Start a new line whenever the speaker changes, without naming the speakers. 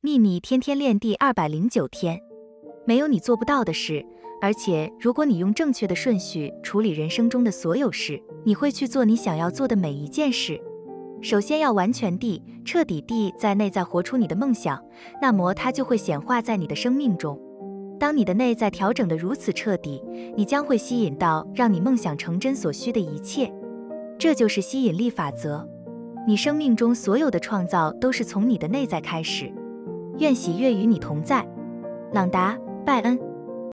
秘密天天练第二百零九天，没有你做不到的事。而且，如果你用正确的顺序处理人生中的所有事，你会去做你想要做的每一件事。首先要完全地、彻底地在内在活出你的梦想，那么它就会显化在你的生命中。当你的内在调整得如此彻底，你将会吸引到让你梦想成真所需的一切。这就是吸引力法则。你生命中所有的创造都是从你的内在开始。愿喜悦与你同在，朗达·拜恩。